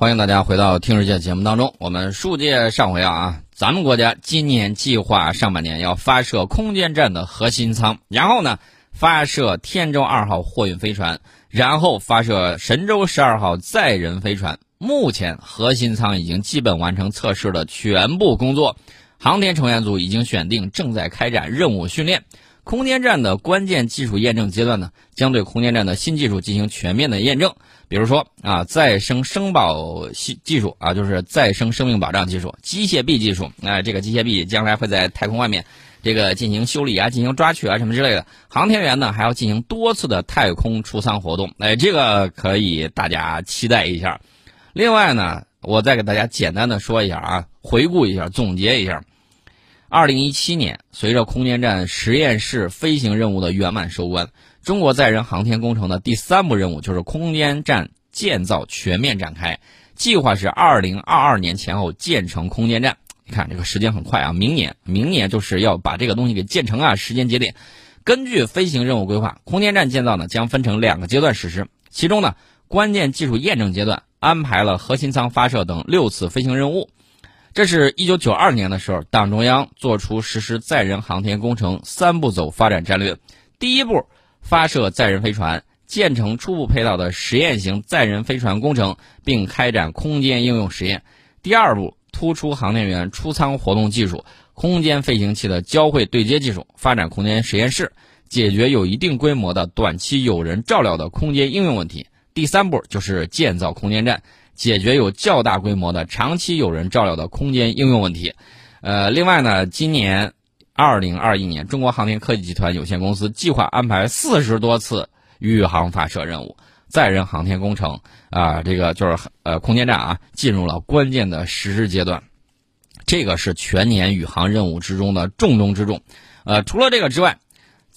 欢迎大家回到听世界节目当中。我们书界上回啊，咱们国家今年计划上半年要发射空间站的核心舱，然后呢发射天舟二号货运飞船，然后发射神舟十二号载人飞船。目前核心舱已经基本完成测试的全部工作，航天成员组已经选定，正在开展任务训练。空间站的关键技术验证阶段呢，将对空间站的新技术进行全面的验证。比如说啊，再生生保技技术啊，就是再生生命保障技术，机械臂技术。哎，这个机械臂将来会在太空外面这个进行修理啊，进行抓取啊什么之类的。航天员呢还要进行多次的太空出舱活动。哎，这个可以大家期待一下。另外呢，我再给大家简单的说一下啊，回顾一下，总结一下。二零一七年，随着空间站实验室飞行任务的圆满收官，中国载人航天工程的第三步任务就是空间站建造全面展开。计划是二零二二年前后建成空间站。你看这个时间很快啊，明年，明年就是要把这个东西给建成啊。时间节点，根据飞行任务规划，空间站建造呢将分成两个阶段实施。其中呢，关键技术验证阶段安排了核心舱发射等六次飞行任务。这是一九九二年的时候，党中央做出实施载人航天工程三步走发展战略。第一步，发射载人飞船，建成初步配套的实验型载人飞船工程，并开展空间应用实验。第二步，突出航天员出舱活动技术、空间飞行器的交会对接技术，发展空间实验室，解决有一定规模的短期有人照料的空间应用问题。第三步就是建造空间站。解决有较大规模的长期有人照料的空间应用问题。呃，另外呢，今年二零二一年，中国航天科技集团有限公司计划安排四十多次宇航发射任务，载人航天工程啊，这个就是呃空间站啊，进入了关键的实施阶段。这个是全年宇航任务之中的重中之重。呃，除了这个之外。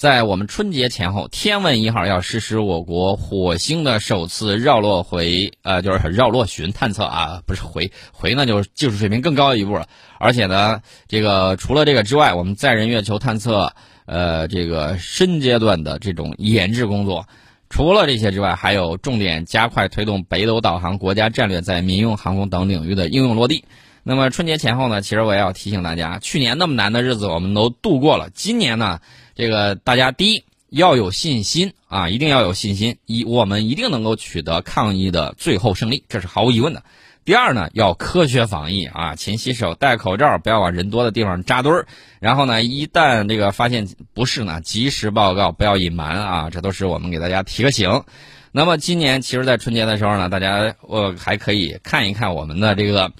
在我们春节前后，天问一号要实施我国火星的首次绕落回，呃，就是绕落巡探测啊，不是回回呢，就是技术水平更高一步了。而且呢，这个除了这个之外，我们载人月球探测，呃，这个深阶段的这种研制工作，除了这些之外，还有重点加快推动北斗导航国家战略在民用航空等领域的应用落地。那么春节前后呢，其实我也要提醒大家，去年那么难的日子我们都度过了，今年呢。这个大家第一要有信心啊，一定要有信心，一我们一定能够取得抗疫的最后胜利，这是毫无疑问的。第二呢，要科学防疫啊，勤洗手、戴口罩，不要往人多的地方扎堆儿。然后呢，一旦这个发现不适呢，及时报告，不要隐瞒啊，这都是我们给大家提个醒。那么今年其实，在春节的时候呢，大家我还可以看一看我们的这个。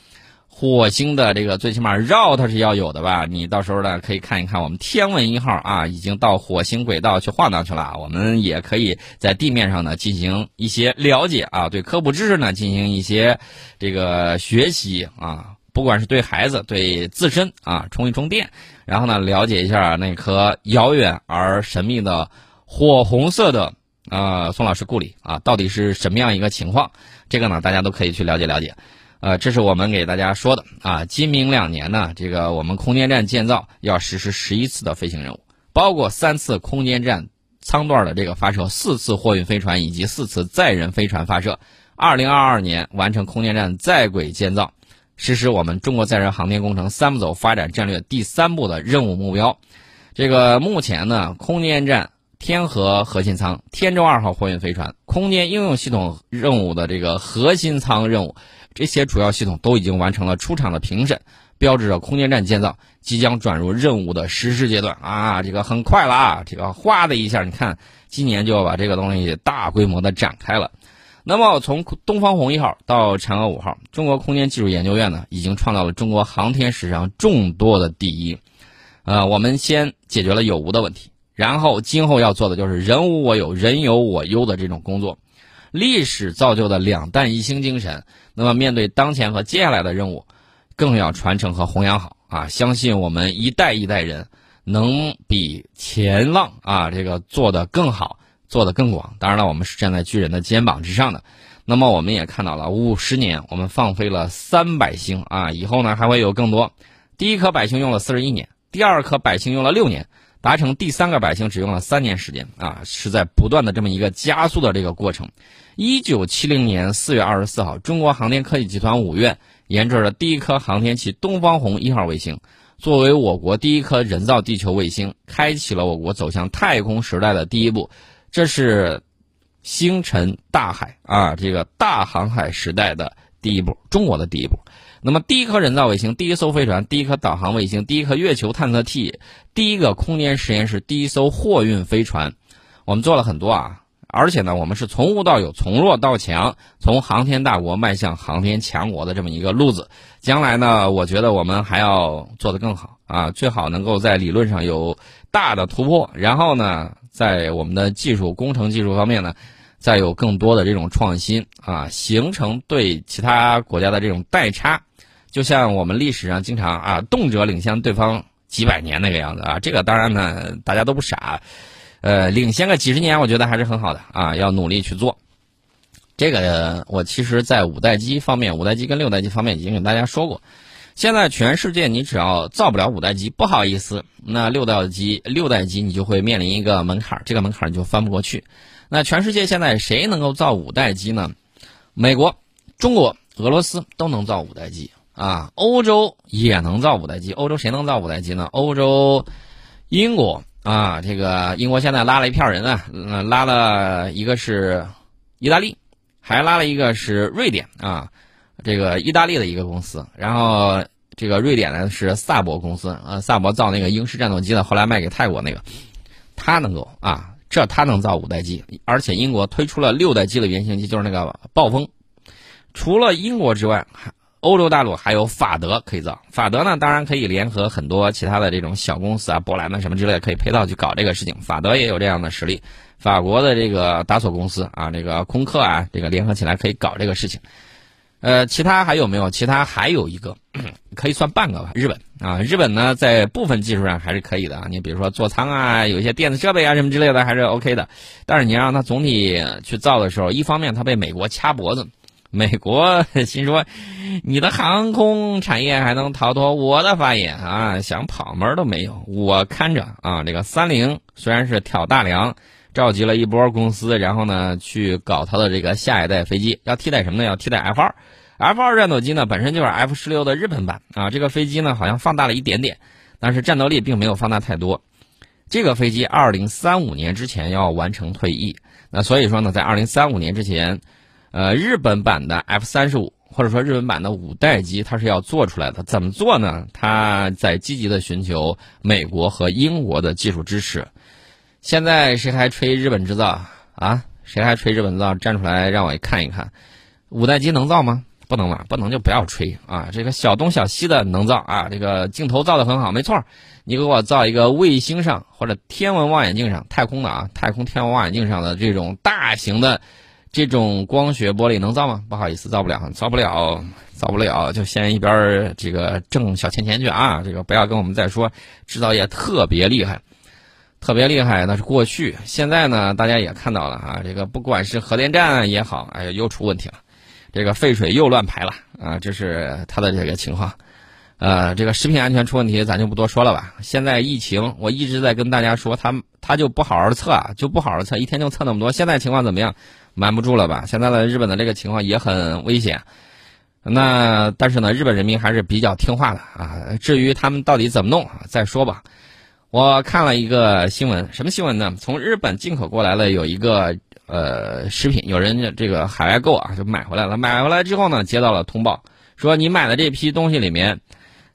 火星的这个最起码绕它是要有的吧？你到时候呢可以看一看我们天问一号啊，已经到火星轨道去晃荡去了。我们也可以在地面上呢进行一些了解啊，对科普知识呢进行一些这个学习啊，不管是对孩子对自身啊充一充电，然后呢了解一下那颗遥远而神秘的火红色的啊宋老师故里啊到底是什么样一个情况？这个呢大家都可以去了解了解。呃，这是我们给大家说的啊。今明两年呢，这个我们空间站建造要实施十一次的飞行任务，包括三次空间站舱段的这个发射，四次货运飞船以及四次载人飞船发射。二零二二年完成空间站在轨建造，实施我们中国载人航天工程三步走发展战略第三步的任务目标。这个目前呢，空间站天河核心舱、天舟二号货运飞船、空间应用系统任务的这个核心舱任务。这些主要系统都已经完成了出厂的评审，标志着空间站建造即将转入任务的实施阶段啊！这个很快了啊！这个哗的一下，你看，今年就要把这个东西大规模的展开了。那么，从东方红一号到嫦娥五号，中国空间技术研究院呢，已经创造了中国航天史上众多的第一。呃，我们先解决了有无的问题，然后今后要做的就是人无我有，人有我优的这种工作。历史造就的两弹一星精神，那么面对当前和接下来的任务，更要传承和弘扬好啊！相信我们一代一代人能比前浪啊这个做的更好，做的更广。当然了，我们是站在巨人的肩膀之上的。那么我们也看到了，五十年我们放飞了三百星啊，以后呢还会有更多。第一颗百星用了四十一年，第二颗百星用了六年，达成第三个百姓只用了三年时间啊，是在不断的这么一个加速的这个过程。一九七零年四月二十四号，中国航天科技集团五院研制了第一颗航天器“东方红一号”卫星，作为我国第一颗人造地球卫星，开启了我国走向太空时代的第一步。这是星辰大海啊，这个大航海时代的第一步，中国的第一步。那么，第一颗人造卫星、第一艘飞船、第一颗导航卫星、第一颗月球探测器、第一个空间实验室、第一艘货运飞船，我们做了很多啊。而且呢，我们是从无到有，从弱到强，从航天大国迈向航天强国的这么一个路子。将来呢，我觉得我们还要做得更好啊，最好能够在理论上有大的突破，然后呢，在我们的技术工程技术方面呢。再有更多的这种创新啊，形成对其他国家的这种代差，就像我们历史上经常啊，动辄领先对方几百年那个样子啊。这个当然呢，大家都不傻，呃，领先个几十年，我觉得还是很好的啊，要努力去做。这个我其实，在五代机方面，五代机跟六代机方面已经跟大家说过。现在全世界你只要造不了五代机，不好意思，那六代机六代机你就会面临一个门槛，这个门槛你就翻不过去。那全世界现在谁能够造五代机呢？美国、中国、俄罗斯都能造五代机啊，欧洲也能造五代机。欧洲谁能造五代机呢？欧洲，英国啊，这个英国现在拉了一票人啊，拉了一个是意大利，还拉了一个是瑞典啊，这个意大利的一个公司，然后这个瑞典呢是萨博公司啊，萨博造那个英式战斗机的，后来卖给泰国那个，他能够啊。这它能造五代机，而且英国推出了六代机的原型机，就是那个暴风。除了英国之外，欧洲大陆还有法德可以造。法德呢，当然可以联合很多其他的这种小公司啊，波兰的什么之类，可以配套去搞这个事情。法德也有这样的实力。法国的这个达索公司啊，这个空客啊，这个联合起来可以搞这个事情。呃，其他还有没有？其他还有一个，可以算半个吧。日本啊，日本呢，在部分技术上还是可以的啊。你比如说座舱啊，有一些电子设备啊什么之类的，还是 OK 的。但是你让它总体去造的时候，一方面它被美国掐脖子，美国心说，你的航空产业还能逃脱我的法眼啊？想跑门都没有，我看着啊。这个三菱虽然是挑大梁。召集了一波公司，然后呢，去搞它的这个下一代飞机，要替代什么呢？要替代 F 二，F 二战斗机呢本身就是 F 十六的日本版啊。这个飞机呢好像放大了一点点，但是战斗力并没有放大太多。这个飞机二零三五年之前要完成退役，那所以说呢，在二零三五年之前，呃，日本版的 F 三十五或者说日本版的五代机它是要做出来的。怎么做呢？它在积极的寻求美国和英国的技术支持。现在谁还吹日本制造啊？谁还吹日本制造？站出来让我看一看，五代机能造吗？不能吧，不能就不要吹啊！这个小东小西的能造啊，这个镜头造的很好，没错。你给我造一个卫星上或者天文望远镜上太空的啊，太空天文望远镜上的这种大型的这种光学玻璃能造吗？不好意思，造不了，造不了，造不了，就先一边这个挣小钱钱去啊！这个不要跟我们再说制造业特别厉害。特别厉害，那是过去。现在呢，大家也看到了啊，这个不管是核电站也好，哎呀，又出问题了，这个废水又乱排了啊，这是它的这个情况。呃，这个食品安全出问题，咱就不多说了吧。现在疫情，我一直在跟大家说，他他就不好好测啊，就不好好测，一天就测那么多。现在情况怎么样？瞒不住了吧？现在的日本的这个情况也很危险。那但是呢，日本人民还是比较听话的啊。至于他们到底怎么弄，再说吧。我看了一个新闻，什么新闻呢？从日本进口过来了有一个呃食品，有人这个海外购啊就买回来了，买回来之后呢，接到了通报，说你买的这批东西里面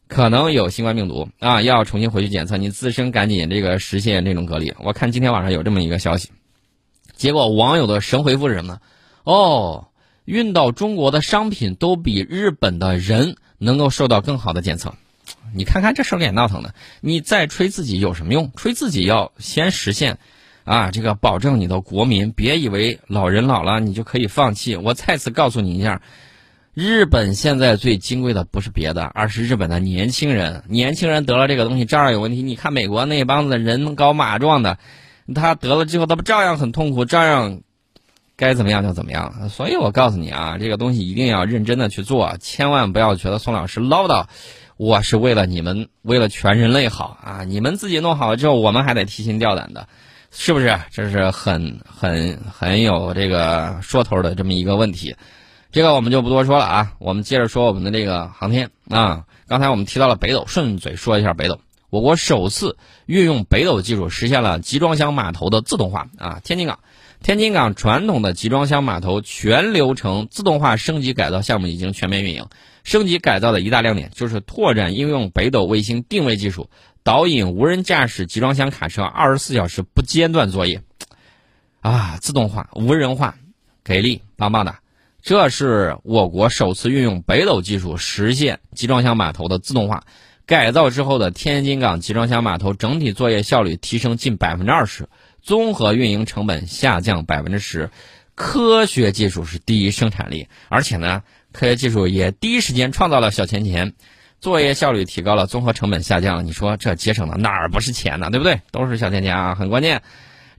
可能有新冠病毒啊，要重新回去检测，你自身赶紧这个实现这种隔离。我看今天晚上有这么一个消息，结果网友的神回复是什么呢？哦，运到中国的商品都比日本的人能够受到更好的检测。你看看这事儿脸闹腾的，你再吹自己有什么用？吹自己要先实现，啊，这个保证你的国民，别以为老人老了你就可以放弃。我再次告诉你一下，日本现在最金贵的不是别的，而是日本的年轻人。年轻人得了这个东西照样有问题。你看美国那帮子人高马壮的，他得了之后他不照样很痛苦，照样该怎么样就怎么样。所以我告诉你啊，这个东西一定要认真的去做，千万不要觉得宋老师唠叨。我是为了你们，为了全人类好啊！你们自己弄好了之后，我们还得提心吊胆的，是不是？这是很很很有这个说头的这么一个问题。这个我们就不多说了啊，我们接着说我们的这个航天啊。刚才我们提到了北斗，顺嘴说一下北斗。我国首次运用北斗技术实现了集装箱码头的自动化啊！天津港，天津港传统的集装箱码头全流程自动化升级改造项目已经全面运营。升级改造的一大亮点就是拓展应用北斗卫星定位技术，导引无人驾驶集装箱卡车二十四小时不间断作业，啊，自动化、无人化，给力，棒棒的！这是我国首次运用北斗技术实现集装箱码头的自动化。改造之后的天津港集装箱码头整体作业效率提升近百分之二十，综合运营成本下降百分之十，科学技术是第一生产力，而且呢。科学技术也第一时间创造了小钱钱，作业效率提高了，综合成本下降了。你说这节省的哪儿不是钱呢？对不对？都是小钱钱啊，很关键。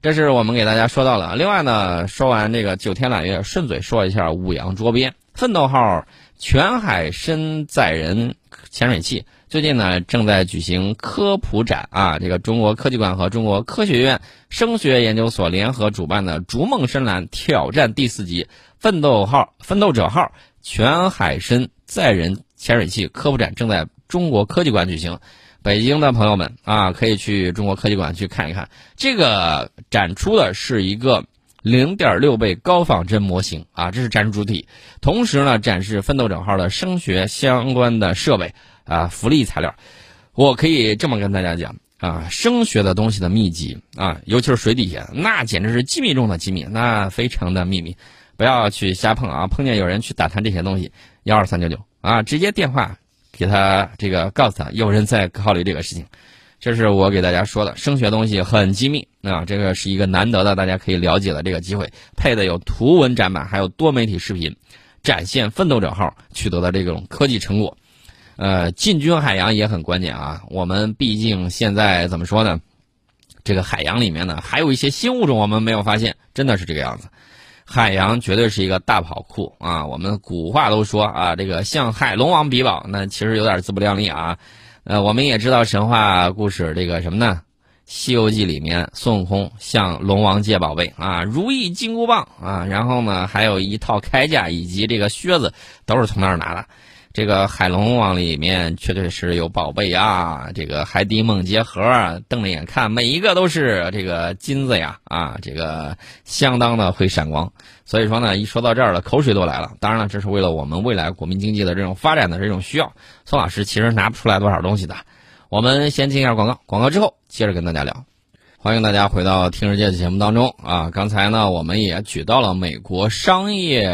这是我们给大家说到了。另外呢，说完这个九天揽月，顺嘴说一下五羊捉鳖奋斗号全海深载人潜水器，最近呢正在举行科普展啊。这个中国科技馆和中国科学院声学研究所联合主办的“逐梦深蓝”挑战第四级奋斗号奋斗者号。全海深载人潜水器科普展正在中国科技馆举行，北京的朋友们啊，可以去中国科技馆去看一看。这个展出的是一个零点六倍高仿真模型啊，这是展示主体。同时呢，展示奋斗者号的声学相关的设备啊，福利材料。我可以这么跟大家讲啊，声学的东西的秘籍啊，尤其是水底下，那简直是机密中的机密，那非常的秘密。不要去瞎碰啊！碰见有人去打探这些东西，幺二三九九啊，直接电话给他这个告诉他，有人在考虑这个事情。这是我给大家说的，声学东西很机密啊，这个是一个难得的大家可以了解的这个机会。配的有图文展板，还有多媒体视频，展现奋斗者号取得的这种科技成果。呃，进军海洋也很关键啊！我们毕竟现在怎么说呢？这个海洋里面呢，还有一些新物种我们没有发现，真的是这个样子。海洋绝对是一个大宝库啊！我们古话都说啊，这个向海龙王比宝，那其实有点自不量力啊。呃，我们也知道神话故事，这个什么呢？《西游记》里面孙悟空向龙王借宝贝啊，如意金箍棒啊，然后呢，还有一套铠甲以及这个靴子，都是从那儿拿的。这个海龙王里面确确实有宝贝啊，这个海底梦结盒，瞪着眼看，每一个都是这个金子呀啊，这个相当的会闪光。所以说呢，一说到这儿了，口水都来了。当然了，这是为了我们未来国民经济的这种发展的这种需要。宋老师其实拿不出来多少东西的。我们先听一下广告，广告之后接着跟大家聊。欢迎大家回到《听世界》的节目当中啊！刚才呢，我们也举到了美国商业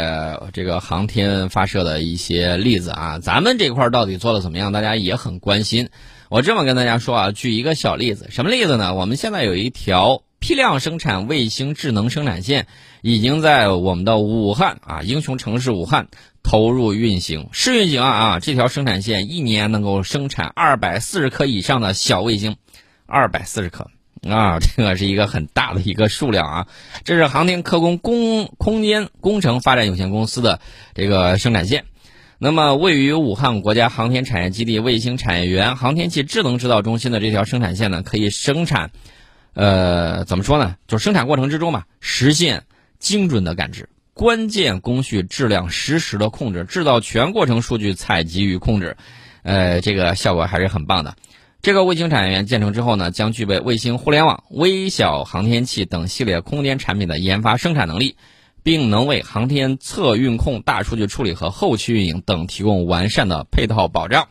这个航天发射的一些例子啊，咱们这块到底做的怎么样？大家也很关心。我这么跟大家说啊，举一个小例子，什么例子呢？我们现在有一条批量生产卫星智能生产线，已经在我们的武汉啊，英雄城市武汉投入运行试运行啊啊！这条生产线一年能够生产二百四十颗以上的小卫星，二百四十颗。啊，这个是一个很大的一个数量啊！这是航天科工工空间工程发展有限公司的这个生产线。那么，位于武汉国家航天产业基地卫星产业园航天器智能制造中心的这条生产线呢，可以生产，呃，怎么说呢？就生产过程之中嘛，实现精准的感知，关键工序质量实时的控制，制造全过程数据采集与控制，呃，这个效果还是很棒的。这个卫星产业园建成之后呢，将具备卫星互联网、微小航天器等系列空间产品的研发生产能力，并能为航天测运控、大数据处理和后期运营等提供完善的配套保障。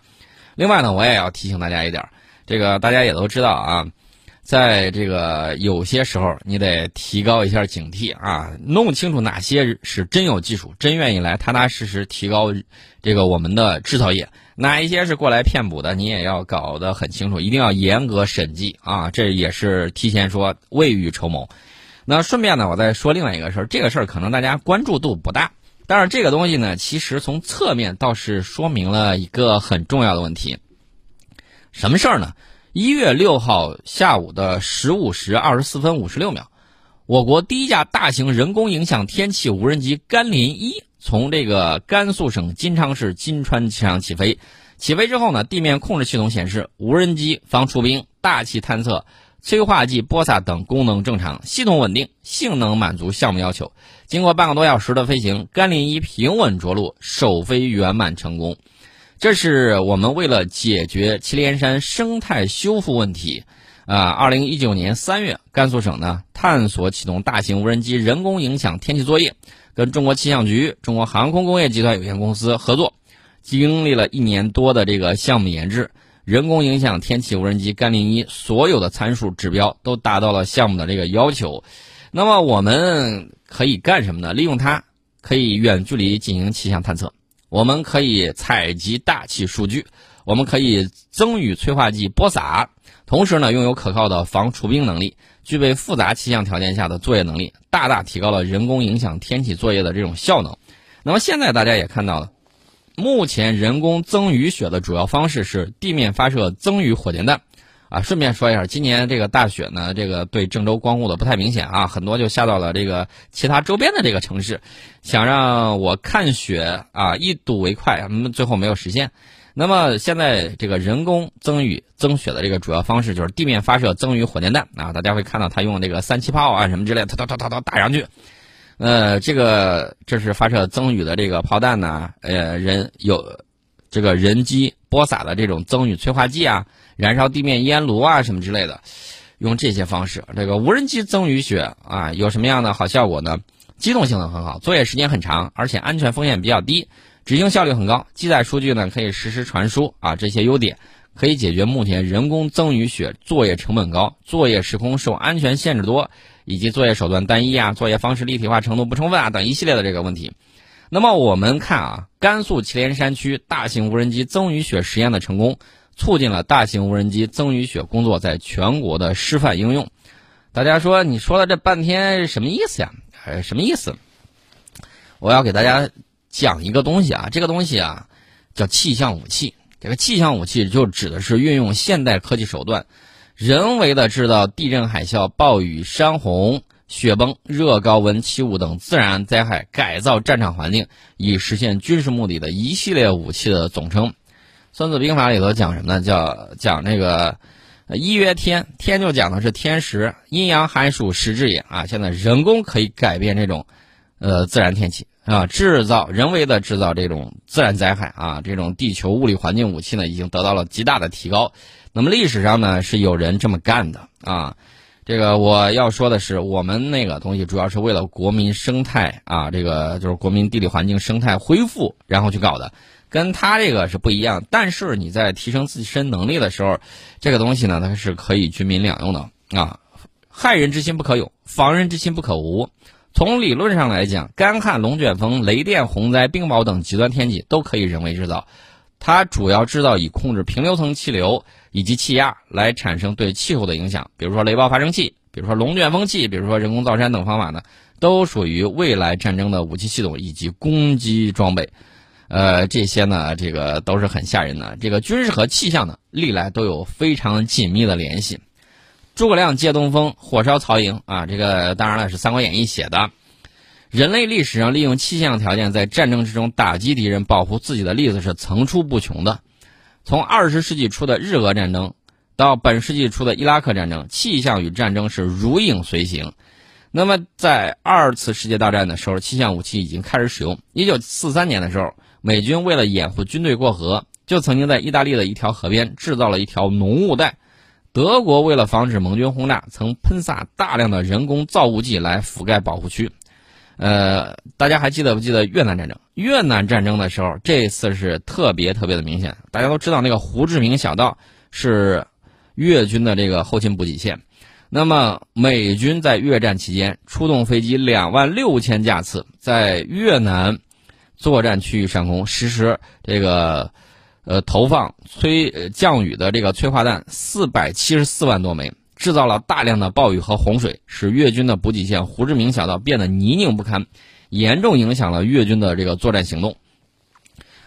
另外呢，我也要提醒大家一点，这个大家也都知道啊，在这个有些时候，你得提高一下警惕啊，弄清楚哪些是真有技术、真愿意来踏踏实实提高这个我们的制造业。哪一些是过来骗补的，你也要搞得很清楚，一定要严格审计啊！这也是提前说未雨绸缪。那顺便呢，我再说另外一个事儿，这个事儿可能大家关注度不大，但是这个东西呢，其实从侧面倒是说明了一个很重要的问题。什么事儿呢？一月六号下午的十五时二十四分五十六秒，我国第一架大型人工影响天气无人机“甘霖一”从这个甘肃省金昌市金川机场起飞。起飞之后呢，地面控制系统显示无人机防除冰、大气探测、催化剂播撒等功能正常，系统稳定，性能满足项目要求。经过半个多小时的飞行，“甘霖一”平稳着陆，首飞圆满成功。这是我们为了解决祁连山生态修复问题。啊，二零一九年三月，甘肃省呢探索启动大型无人机人工影响天气作业，跟中国气象局、中国航空工业集团有限公司合作，经历了一年多的这个项目研制，人工影响天气无人机“甘霖一”所有的参数指标都达到了项目的这个要求。那么我们可以干什么呢？利用它可以远距离进行气象探测，我们可以采集大气数据，我们可以增雨催化剂播撒。同时呢，拥有可靠的防除冰能力，具备复杂气象条件下的作业能力，大大提高了人工影响天气作业的这种效能。那么现在大家也看到了，目前人工增雨雪的主要方式是地面发射增雨火箭弹。啊，顺便说一下，今年这个大雪呢，这个对郑州光顾的不太明显啊，很多就下到了这个其他周边的这个城市，想让我看雪啊，一睹为快，嗯，最后没有实现。那么现在这个人工增雨增雪的这个主要方式就是地面发射增雨火箭弹啊，大家会看到它用这个三七炮啊什么之类，哒哒哒哒哒打上去。呃，这个这是发射增雨的这个炮弹呢，呃，人有这个人机播撒的这种增雨催化剂啊，燃烧地面烟炉啊什么之类的，用这些方式，这个无人机增雨雪啊有什么样的好效果呢？机动性能很好，作业时间很长，而且安全风险比较低。执行效率很高，记载数据呢可以实时传输啊，这些优点可以解决目前人工增雨雪作业成本高、作业时空受安全限制多，以及作业手段单一啊、作业方式立体化程度不充分啊等一系列的这个问题。那么我们看啊，甘肃祁连山区大型无人机增雨雪实验的成功，促进了大型无人机增雨雪工作在全国的示范应用。大家说，你说了这半天什么意思呀？呃，什么意思？我要给大家。讲一个东西啊，这个东西啊，叫气象武器。这个气象武器就指的是运用现代科技手段，人为的制造地震、海啸、暴雨、山洪、雪崩、热高温、起雾等自然灾害，改造战场环境，以实现军事目的的一系列武器的总称。《孙子兵法》里头讲什么呢？叫讲那个一曰天，天就讲的是天时，阴阳寒暑时至也啊。现在人工可以改变这种呃自然天气。啊，制造人为的制造这种自然灾害啊，这种地球物理环境武器呢，已经得到了极大的提高。那么历史上呢，是有人这么干的啊。这个我要说的是，我们那个东西主要是为了国民生态啊，这个就是国民地理环境生态恢复，然后去搞的，跟他这个是不一样。但是你在提升自身能力的时候，这个东西呢，它是可以军民两用的啊。害人之心不可有，防人之心不可无。从理论上来讲，干旱、龙卷风、雷电、洪灾、冰雹等极端天气都可以人为制造。它主要制造以控制平流层气流以及气压来产生对气候的影响，比如说雷暴发生器，比如说龙卷风器，比如说人工造山等方法呢，都属于未来战争的武器系统以及攻击装备。呃，这些呢，这个都是很吓人的。这个军事和气象呢，历来都有非常紧密的联系。诸葛亮借东风，火烧曹营啊！这个当然了，是《三国演义》写的。人类历史上利用气象条件在战争之中打击敌人、保护自己的例子是层出不穷的。从二十世纪初的日俄战争到本世纪初的伊拉克战争，气象与战争是如影随形。那么，在二次世界大战的时候，气象武器已经开始使用。一九四三年的时候，美军为了掩护军队过河，就曾经在意大利的一条河边制造了一条浓雾带。德国为了防止盟军轰炸，曾喷洒大量的人工造雾剂来覆盖保护区。呃，大家还记得不记得越南战争？越南战争的时候，这次是特别特别的明显。大家都知道那个胡志明小道是越军的这个后勤补给线。那么美军在越战期间出动飞机两万六千架次，在越南作战区域上空实施这个。呃，投放催降雨的这个催化弹四百七十四万多枚，制造了大量的暴雨和洪水，使越军的补给线胡志明小道变得泥泞不堪，严重影响了越军的这个作战行动。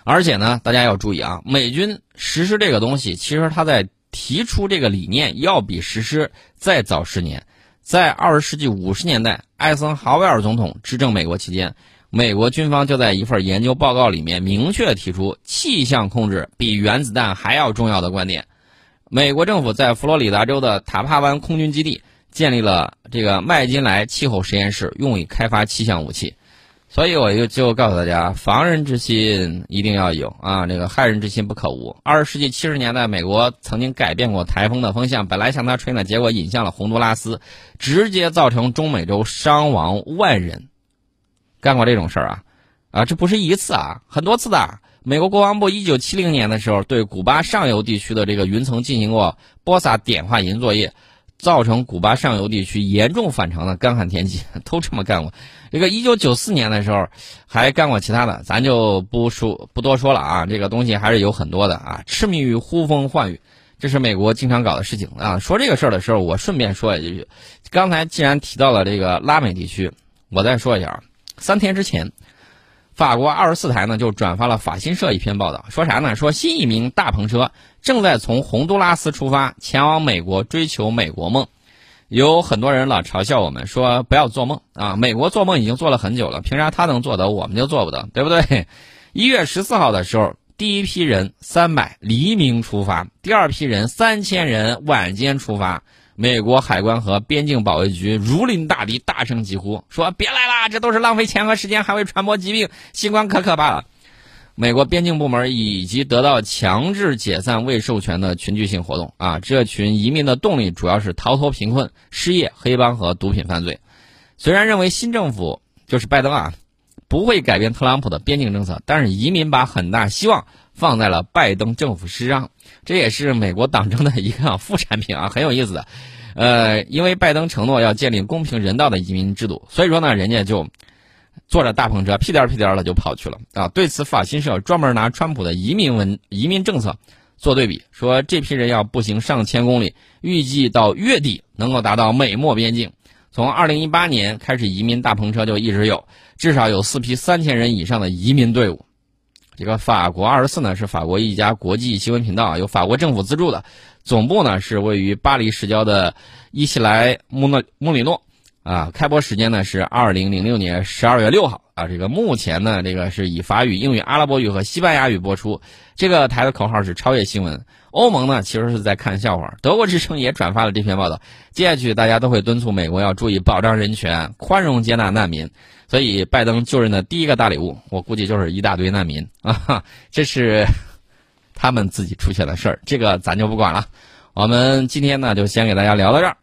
而且呢，大家要注意啊，美军实施这个东西，其实他在提出这个理念要比实施再早十年。在二十世纪五十年代，艾森豪威尔总统执政美国期间，美国军方就在一份研究报告里面明确提出气象控制比原子弹还要重要的观点。美国政府在佛罗里达州的塔帕湾空军基地建立了这个麦金莱气候实验室，用以开发气象武器。所以我就就告诉大家，防人之心一定要有啊，这个害人之心不可无。二十世纪七十年代，美国曾经改变过台风的风向，本来向它吹呢，结果引向了洪都拉斯，直接造成中美洲伤亡万人。干过这种事儿啊？啊，这不是一次啊，很多次的。美国国防部一九七零年的时候，对古巴上游地区的这个云层进行过播撒碘化银作业。造成古巴上游地区严重反常的干旱天气，都这么干过。这个一九九四年的时候，还干过其他的，咱就不说不多说了啊。这个东西还是有很多的啊，痴迷于呼风唤雨，这是美国经常搞的事情啊。说这个事儿的时候，我顺便说一句，刚才既然提到了这个拉美地区，我再说一下，三天之前。法国二十四台呢就转发了法新社一篇报道，说啥呢？说新一名大篷车正在从洪都拉斯出发，前往美国追求美国梦。有很多人老嘲笑我们说不要做梦啊，美国做梦已经做了很久了，凭啥他能做到，我们就做不到，对不对？一月十四号的时候，第一批人三百黎明出发，第二批人三千人晚间出发。美国海关和边境保卫局如临大敌，大声疾呼说：“别来啦，这都是浪费钱和时间，还会传播疾病，新冠可可怕了。”美国边境部门以及得到强制解散未授权的群聚性活动啊，这群移民的动力主要是逃脱贫困、失业、黑帮和毒品犯罪。虽然认为新政府就是拜登啊，不会改变特朗普的边境政策，但是移民把很大希望放在了拜登政府身上。这也是美国党争的一个 副产品啊，很有意思的。呃，因为拜登承诺要建立公平人道的移民制度，所以说呢，人家就坐着大篷车屁颠屁颠的就跑去了啊。对此，法新社专门拿川普的移民文移民政策做对比，说这批人要步行上千公里，预计到月底能够达到美墨边境。从二零一八年开始，移民大篷车就一直有，至少有四批三千人以上的移民队伍。这个法国二十四呢是法国一家国际新闻频道，由法国政府资助的，总部呢是位于巴黎市郊的伊西莱穆诺穆里诺，啊，开播时间呢是二零零六年十二月六号，啊，这个目前呢这个是以法语、英语、阿拉伯语和西班牙语播出，这个台的口号是超越新闻。欧盟呢其实是在看笑话，德国之声也转发了这篇报道，接下去大家都会敦促美国要注意保障人权、宽容接纳难民。所以，拜登就任的第一个大礼物，我估计就是一大堆难民 啊！这是他们自己出现的事儿，这个咱就不管了。我们今天呢，就先给大家聊到这儿。